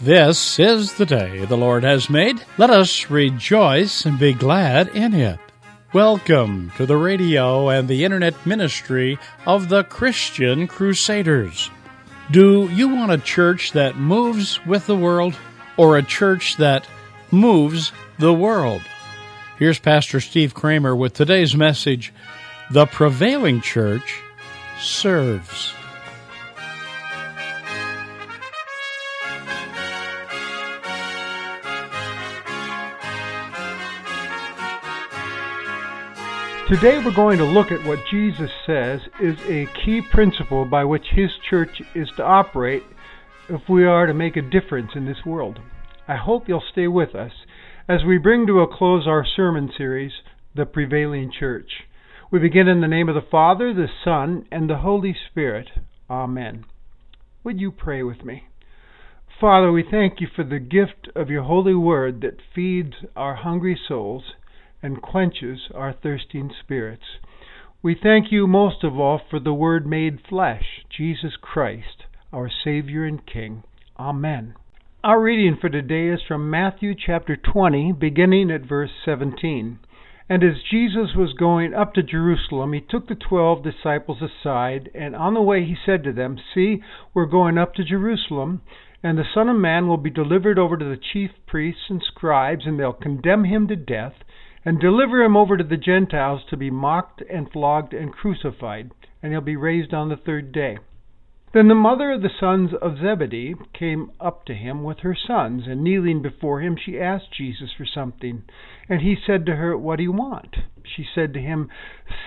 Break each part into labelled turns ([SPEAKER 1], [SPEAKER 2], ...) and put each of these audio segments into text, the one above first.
[SPEAKER 1] This is the day the Lord has made. Let us rejoice and be glad in it. Welcome to the radio and the internet ministry of the Christian Crusaders. Do you want a church that moves with the world or a church that moves the world? Here's Pastor Steve Kramer with today's message The Prevailing Church Serves.
[SPEAKER 2] Today we're going to look at what Jesus says is a key principle by which his church is to operate if we are to make a difference in this world. I hope you'll stay with us as we bring to a close our sermon series, The Prevailing Church. We begin in the name of the Father, the Son, and the Holy Spirit. Amen. Would you pray with me? Father, we thank you for the gift of your holy word that feeds our hungry souls and quenches our thirsting spirits. We thank you most of all for the Word made flesh, Jesus Christ, our Savior and King. Amen. Our reading for today is from Matthew chapter 20, beginning at verse 17. And as Jesus was going up to Jerusalem, he took the twelve disciples aside, and on the way he said to them, See, we're going up to Jerusalem, and the Son of Man will be delivered over to the chief priests and scribes, and they'll condemn him to death and deliver him over to the Gentiles to be mocked and flogged and crucified, and he'll be raised on the third day. Then the mother of the sons of Zebedee came up to him with her sons, and kneeling before him, she asked Jesus for something. And he said to her, What do you want? She said to him,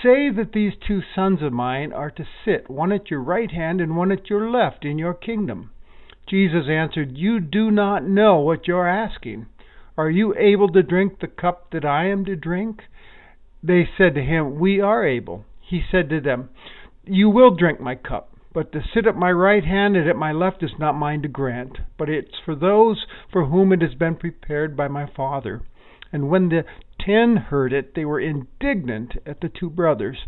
[SPEAKER 2] Say that these two sons of mine are to sit, one at your right hand and one at your left, in your kingdom. Jesus answered, You do not know what you're asking. Are you able to drink the cup that I am to drink? They said to him, We are able. He said to them, You will drink my cup, but to sit at my right hand and at my left is not mine to grant, but it's for those for whom it has been prepared by my Father. And when the ten heard it, they were indignant at the two brothers.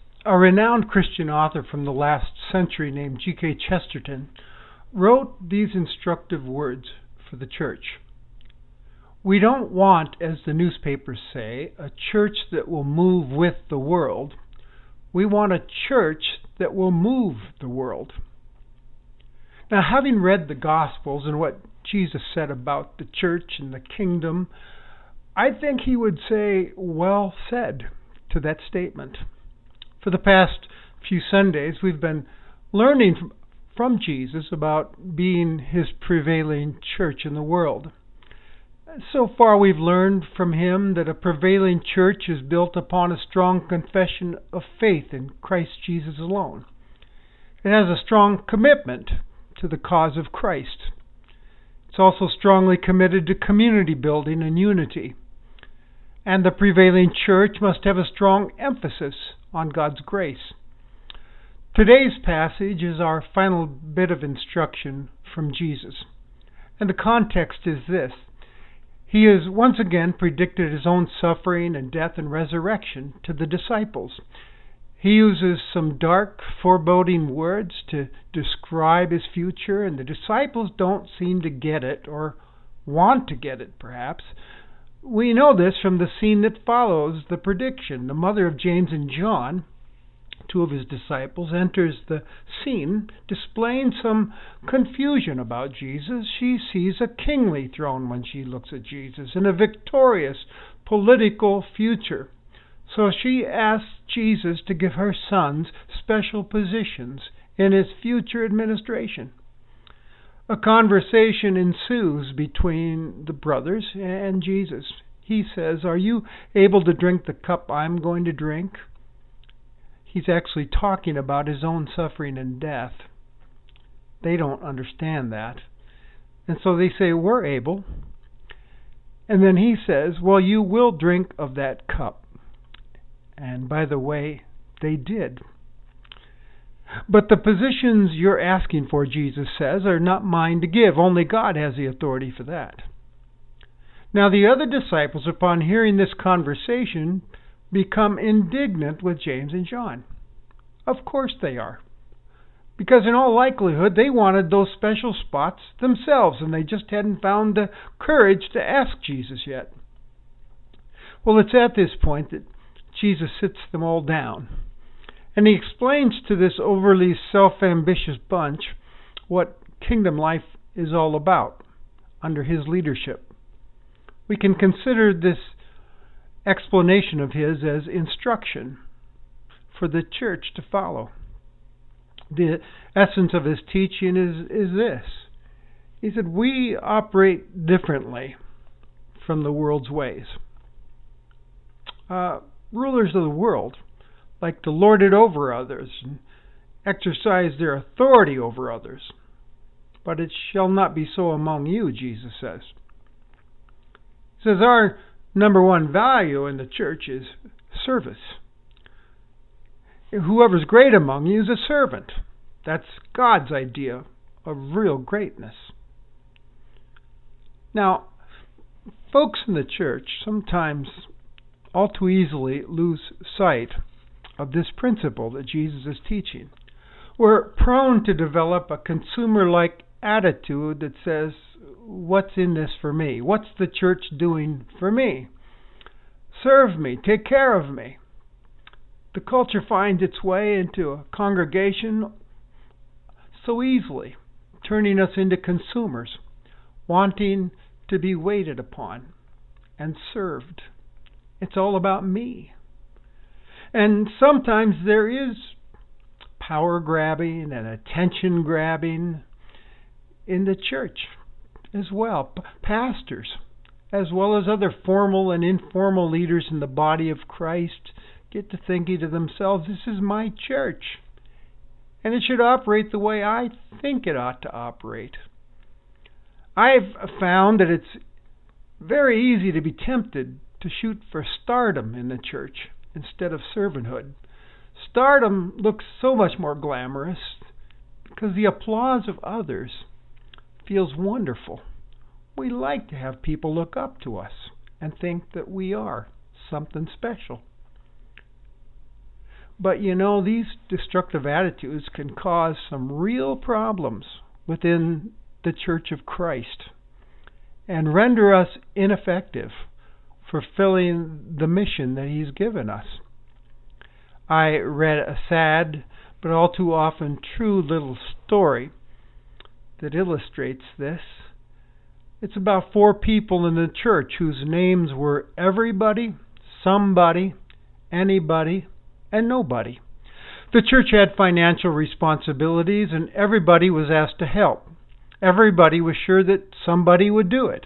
[SPEAKER 2] a renowned Christian author from the last century named G.K. Chesterton wrote these instructive words for the church. We don't want, as the newspapers say, a church that will move with the world. We want a church that will move the world. Now, having read the Gospels and what Jesus said about the church and the kingdom, I think he would say, well said to that statement. For the past few Sundays, we've been learning from, from Jesus about being his prevailing church in the world. So far, we've learned from him that a prevailing church is built upon a strong confession of faith in Christ Jesus alone. It has a strong commitment to the cause of Christ. It's also strongly committed to community building and unity. And the prevailing church must have a strong emphasis on God's grace. Today's passage is our final bit of instruction from Jesus. And the context is this He has once again predicted his own suffering and death and resurrection to the disciples. He uses some dark, foreboding words to describe his future, and the disciples don't seem to get it, or want to get it, perhaps. We know this from the scene that follows the prediction. The mother of James and John, two of his disciples, enters the scene displaying some confusion about Jesus. She sees a kingly throne when she looks at Jesus and a victorious political future. So she asks Jesus to give her sons special positions in his future administration. A conversation ensues between the brothers and Jesus. He says, Are you able to drink the cup I'm going to drink? He's actually talking about his own suffering and death. They don't understand that. And so they say, We're able. And then he says, Well, you will drink of that cup. And by the way, they did. But the positions you're asking for, Jesus says, are not mine to give. Only God has the authority for that. Now, the other disciples, upon hearing this conversation, become indignant with James and John. Of course they are. Because in all likelihood, they wanted those special spots themselves, and they just hadn't found the courage to ask Jesus yet. Well, it's at this point that Jesus sits them all down. And he explains to this overly self ambitious bunch what kingdom life is all about under his leadership. We can consider this explanation of his as instruction for the church to follow. The essence of his teaching is, is this He said, We operate differently from the world's ways. Uh, rulers of the world like to lord it over others and exercise their authority over others. But it shall not be so among you, Jesus says. He says our number one value in the church is service. Whoever's great among you is a servant. That's God's idea of real greatness. Now, folks in the church sometimes all too easily lose sight of this principle that Jesus is teaching. We're prone to develop a consumer like attitude that says, What's in this for me? What's the church doing for me? Serve me, take care of me. The culture finds its way into a congregation so easily, turning us into consumers, wanting to be waited upon and served. It's all about me. And sometimes there is power grabbing and attention grabbing in the church as well. Pastors, as well as other formal and informal leaders in the body of Christ, get to thinking to themselves, this is my church. And it should operate the way I think it ought to operate. I've found that it's very easy to be tempted to shoot for stardom in the church instead of servanthood. Stardom looks so much more glamorous because the applause of others feels wonderful. We like to have people look up to us and think that we are something special. But you know, these destructive attitudes can cause some real problems within the Church of Christ and render us ineffective fulfilling the mission that He's given us. I read a sad but all too often true little story that illustrates this. It's about four people in the church whose names were everybody, somebody, anybody, and nobody. The church had financial responsibilities, and everybody was asked to help. Everybody was sure that somebody would do it.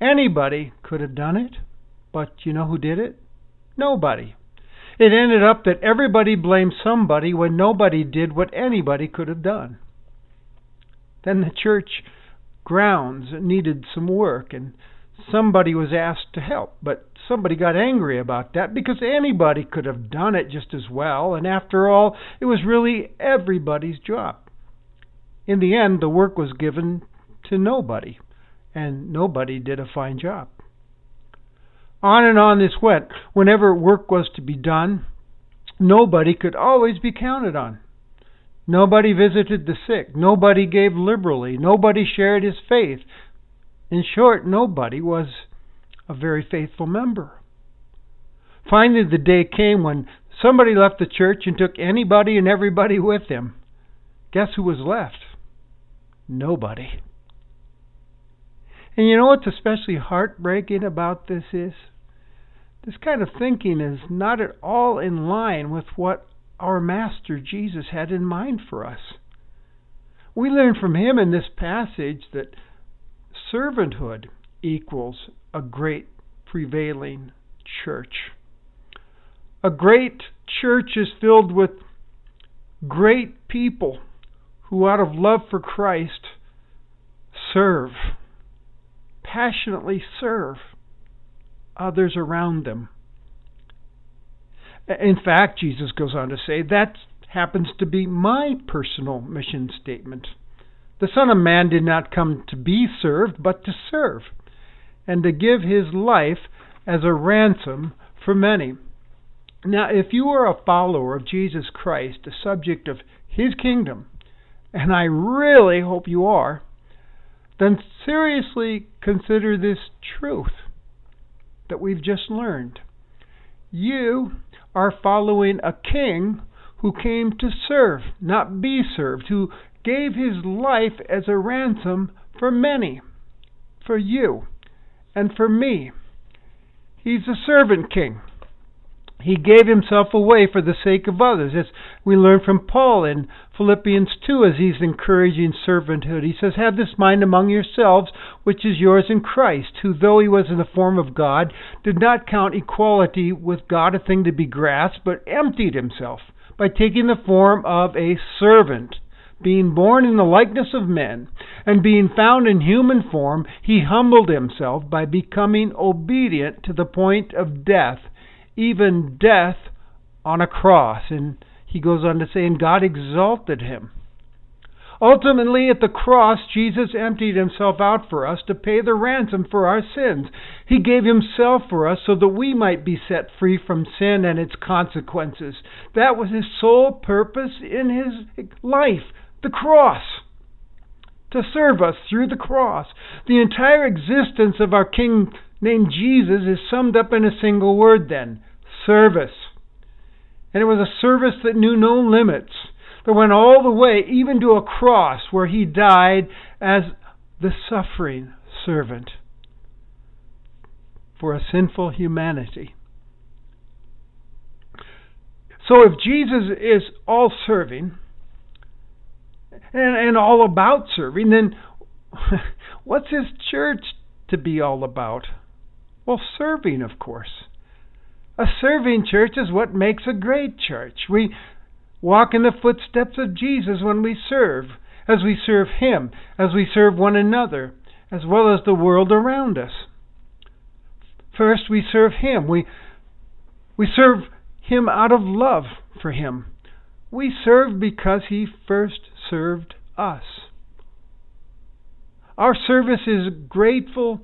[SPEAKER 2] Anybody could have done it, but you know who did it? Nobody. It ended up that everybody blamed somebody when nobody did what anybody could have done. Then the church grounds needed some work, and somebody was asked to help, but somebody got angry about that because anybody could have done it just as well, and after all, it was really everybody's job. In the end, the work was given to nobody, and nobody did a fine job. On and on this went. Whenever work was to be done, nobody could always be counted on. Nobody visited the sick. Nobody gave liberally. Nobody shared his faith. In short, nobody was a very faithful member. Finally, the day came when somebody left the church and took anybody and everybody with him. Guess who was left? Nobody. And you know what's especially heartbreaking about this is? This kind of thinking is not at all in line with what our Master Jesus had in mind for us. We learn from him in this passage that servanthood equals a great prevailing church. A great church is filled with great people who, out of love for Christ, serve passionately serve others around them. In fact, Jesus goes on to say, that happens to be my personal mission statement. The Son of Man did not come to be served, but to serve, and to give his life as a ransom for many. Now, if you are a follower of Jesus Christ, a subject of his kingdom, and I really hope you are, then seriously consider this truth that we've just learned. You are following a king who came to serve, not be served, who gave his life as a ransom for many, for you, and for me. He's a servant king. He gave himself away for the sake of others. As we learn from Paul in Philippians 2 as he's encouraging servanthood. He says, Have this mind among yourselves, which is yours in Christ, who, though he was in the form of God, did not count equality with God a thing to be grasped, but emptied himself by taking the form of a servant. Being born in the likeness of men, and being found in human form, he humbled himself by becoming obedient to the point of death, even death on a cross. And he goes on to say, and God exalted him. Ultimately, at the cross, Jesus emptied himself out for us to pay the ransom for our sins. He gave himself for us so that we might be set free from sin and its consequences. That was his sole purpose in his life the cross. To serve us through the cross. The entire existence of our King named Jesus is summed up in a single word, then service. And it was a service that knew no limits that went all the way even to a cross where he died as the suffering servant for a sinful humanity. So if Jesus is all serving and, and all about serving, then what's his church to be all about? Well, serving, of course. A serving church is what makes a great church. We walk in the footsteps of Jesus when we serve, as we serve Him, as we serve one another, as well as the world around us. First, we serve Him. We, we serve Him out of love for Him. We serve because He first served us. Our service is grateful,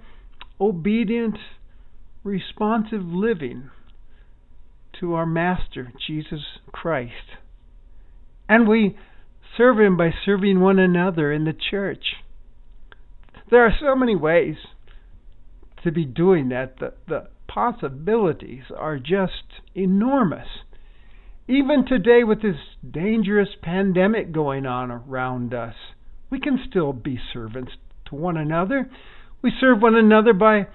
[SPEAKER 2] obedient, responsive living to our Master, Jesus Christ. And we serve Him by serving one another in the church. There are so many ways to be doing that. The, the possibilities are just enormous. Even today, with this dangerous pandemic going on around us, we can still be servants to one another. We serve one another by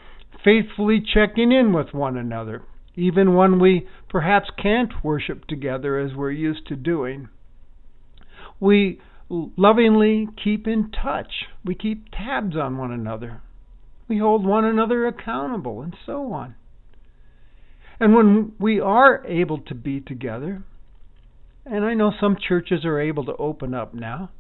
[SPEAKER 2] faithfully checking in with one another, even when we perhaps can't worship together as we're used to doing we lovingly keep in touch. We keep tabs on one another. We hold one another accountable, and so on. And when we are able to be together, and I know some churches are able to open up now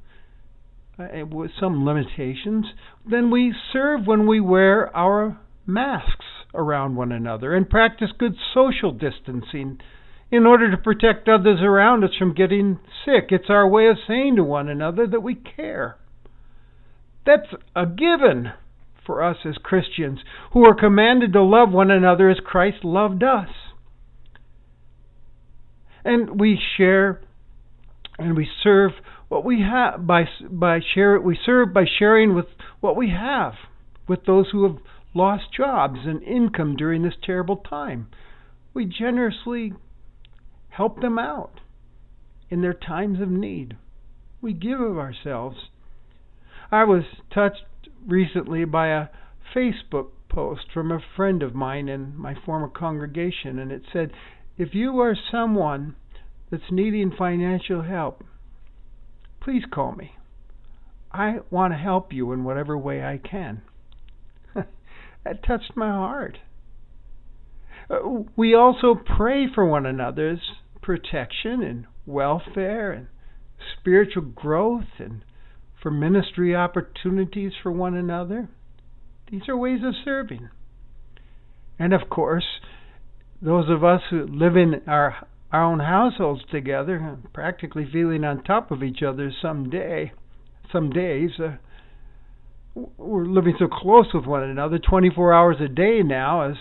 [SPEAKER 2] uh, with some limitations, then we serve when we wear our masks around one another and practice good social distancing in order to protect others around us from getting sick. It's our way of saying to one another that we care. That's a given for us as Christians who are commanded to love one another as Christ loved us. And we share and we serve what we have by by share we serve by sharing with what we have with those who have lost jobs and income during this terrible time. We generously help them out in their times of need. We give of ourselves. I was touched recently by a Facebook post from a friend of mine in my former congregation, and it said, If you are someone that's needing financial help, please call me. I want to help you in whatever way I can. That touched my heart. Uh, we also pray for one another's protection and welfare and spiritual growth and for ministry opportunities for one another. These are ways of serving. And of course, those of us who live in our our own households together, practically feeling on top of each other some day, some days, uh, we're living so close with one another 24 hours a day now, as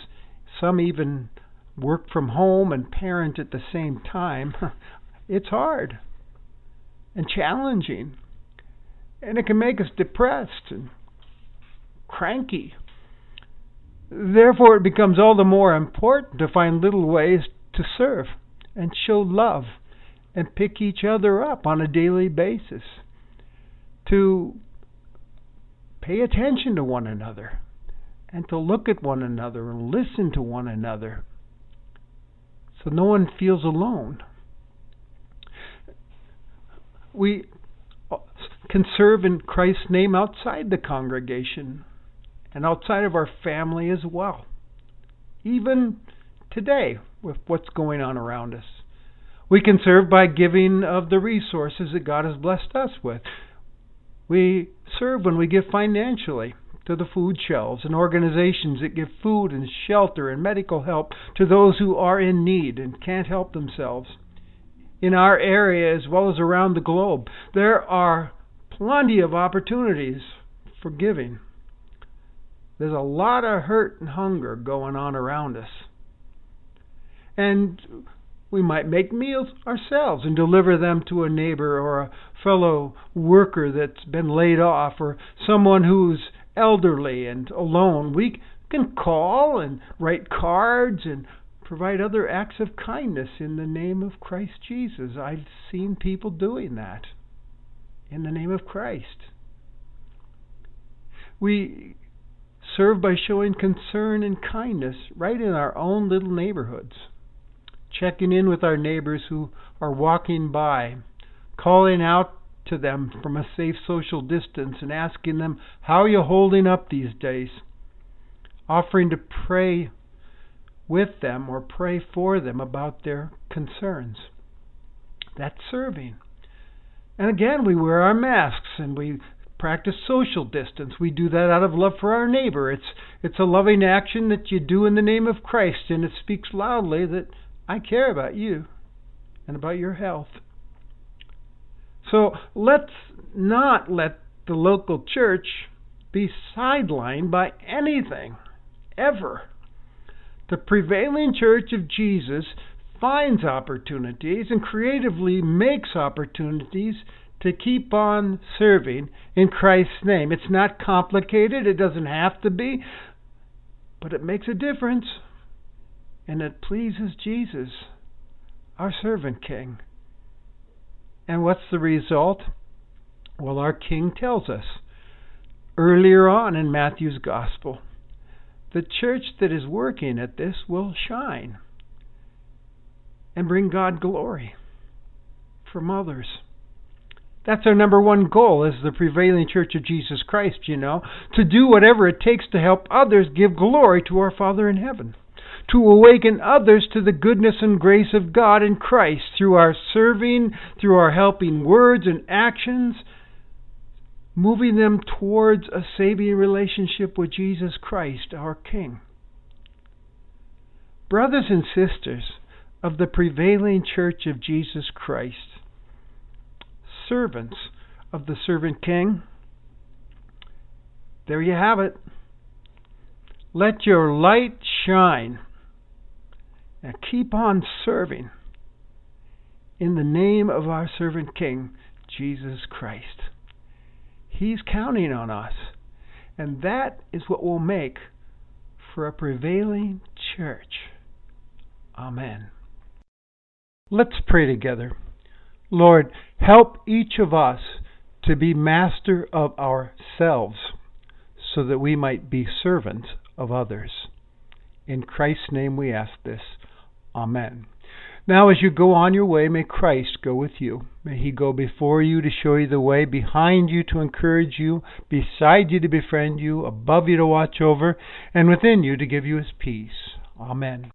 [SPEAKER 2] some even work from home and parent at the same time. it's hard and challenging, and it can make us depressed and cranky. Therefore, it becomes all the more important to find little ways to serve and show love and pick each other up on a daily basis. To pay attention to one another and to look at one another and listen to one another so no one feels alone. We can serve in Christ's name outside the congregation and outside of our family as well. Even today, with what's going on around us. We can serve by giving of the resources that God has blessed us with. We serve when we give financially to the food shelves and organizations that give food and shelter and medical help to those who are in need and can't help themselves. In our area as well as around the globe, there are plenty of opportunities for giving. There's a lot of hurt and hunger going on around us. And we might make meals ourselves and deliver them to a neighbor or a fellow worker that's been laid off or someone who's elderly and alone. We can call and write cards and provide other acts of kindness in the name of Christ Jesus. I've seen people doing that in the name of Christ. We serve by showing concern and kindness right in our own little neighborhoods checking in with our neighbors who are walking by, calling out to them from a safe social distance and asking them, How are you holding up these days? Offering to pray with them or pray for them about their concerns. That's serving. And again, we wear our masks and we practice social distance. We do that out of love for our neighbor. It's it's a loving action that you do in the name of Christ and it speaks loudly that I care about you and about your health. So let's not let the local church be sidelined by anything, ever. The prevailing church of Jesus finds opportunities and creatively makes opportunities to keep on serving in Christ's name. It's not complicated, it doesn't have to be, but it makes a difference and it pleases Jesus, our servant king. And what's the result? Well, our king tells us earlier on in Matthew's gospel. The church that is working at this will shine and bring God glory from others. That's our number one goal as the prevailing church of Jesus Christ, you know, to do whatever it takes to help others give glory to our Father in heaven to awaken others to the goodness and grace of God in Christ through our serving, through our helping words and actions, moving them towards a saving relationship with Jesus Christ, our King. Brothers and sisters of the prevailing church of Jesus Christ, servants of the servant King, there you have it. Let your light shine and keep on serving in the name of our servant King, Jesus Christ. He's counting on us. And that is what will make for a prevailing church. Amen. Let's pray together. Lord, help each of us to be master of ourselves so that we might be servants of others. In Christ's name we ask this. Amen. Now, as you go on your way, may Christ go with you. May he go before you to show you the way, behind you to encourage you, beside you to befriend you, above you to watch over, and within you to give you his peace. Amen.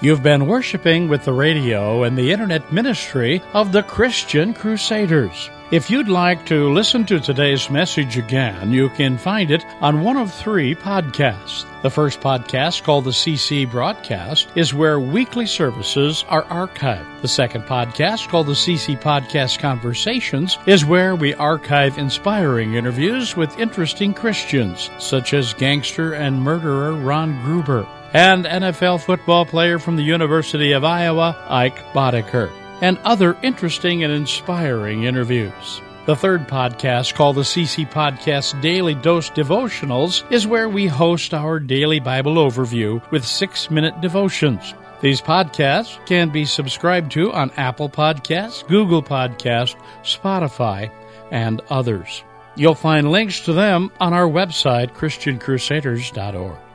[SPEAKER 1] You've been worshiping with the radio and the internet ministry of the Christian Crusaders. If you'd like to listen to today's message again, you can find it on one of three podcasts. The first podcast, called the CC Broadcast, is where weekly services are archived. The second podcast, called the CC Podcast Conversations, is where we archive inspiring interviews with interesting Christians, such as gangster and murderer Ron Gruber and NFL football player from the University of Iowa, Ike Boettger and other interesting and inspiring interviews. The third podcast, called the CC Podcast Daily Dose Devotionals, is where we host our daily Bible overview with six minute devotions. These podcasts can be subscribed to on Apple Podcasts, Google Podcasts, Spotify, and others. You'll find links to them on our website, ChristianCrusaders.org.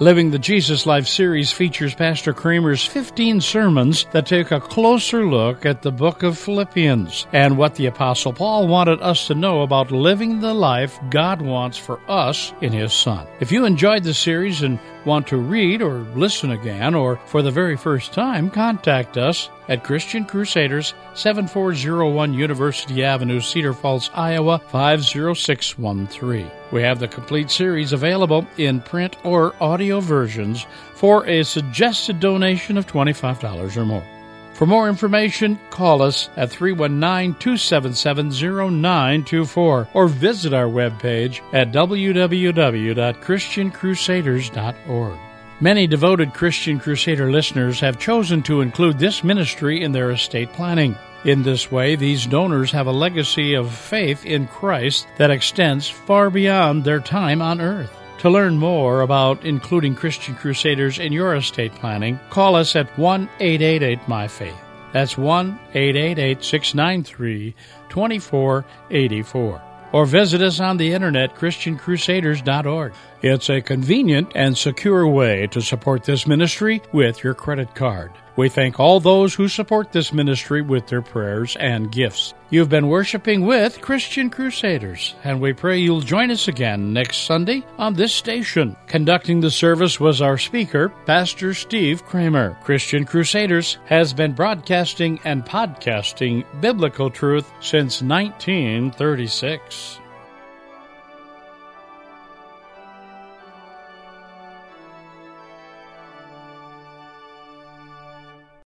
[SPEAKER 1] Living the Jesus Life series features Pastor Kramer's 15 sermons that take a closer look at the book of Philippians and what the Apostle Paul wanted us to know about living the life God wants for us in His Son. If you enjoyed the series and want to read or listen again, or for the very first time, contact us at Christian Crusaders, 7401 University Avenue, Cedar Falls, Iowa 50613. We have the complete series available in print or audio versions for a suggested donation of $25 or more. For more information, call us at 319 277 0924 or visit our webpage at www.christiancrusaders.org. Many devoted Christian Crusader listeners have chosen to include this ministry in their estate planning. In this way, these donors have a legacy of faith in Christ that extends far beyond their time on earth. To learn more about including Christian Crusaders in your estate planning, call us at 1 888 My Faith. That's 1 888 693 2484 or visit us on the internet, ChristianCrusaders.org. It's a convenient and secure way to support this ministry with your credit card. We thank all those who support this ministry with their prayers and gifts. You've been worshiping with Christian Crusaders, and we pray you'll join us again next Sunday on this station. Conducting the service was our speaker, Pastor Steve Kramer. Christian Crusaders has been broadcasting and podcasting biblical truth since 1936.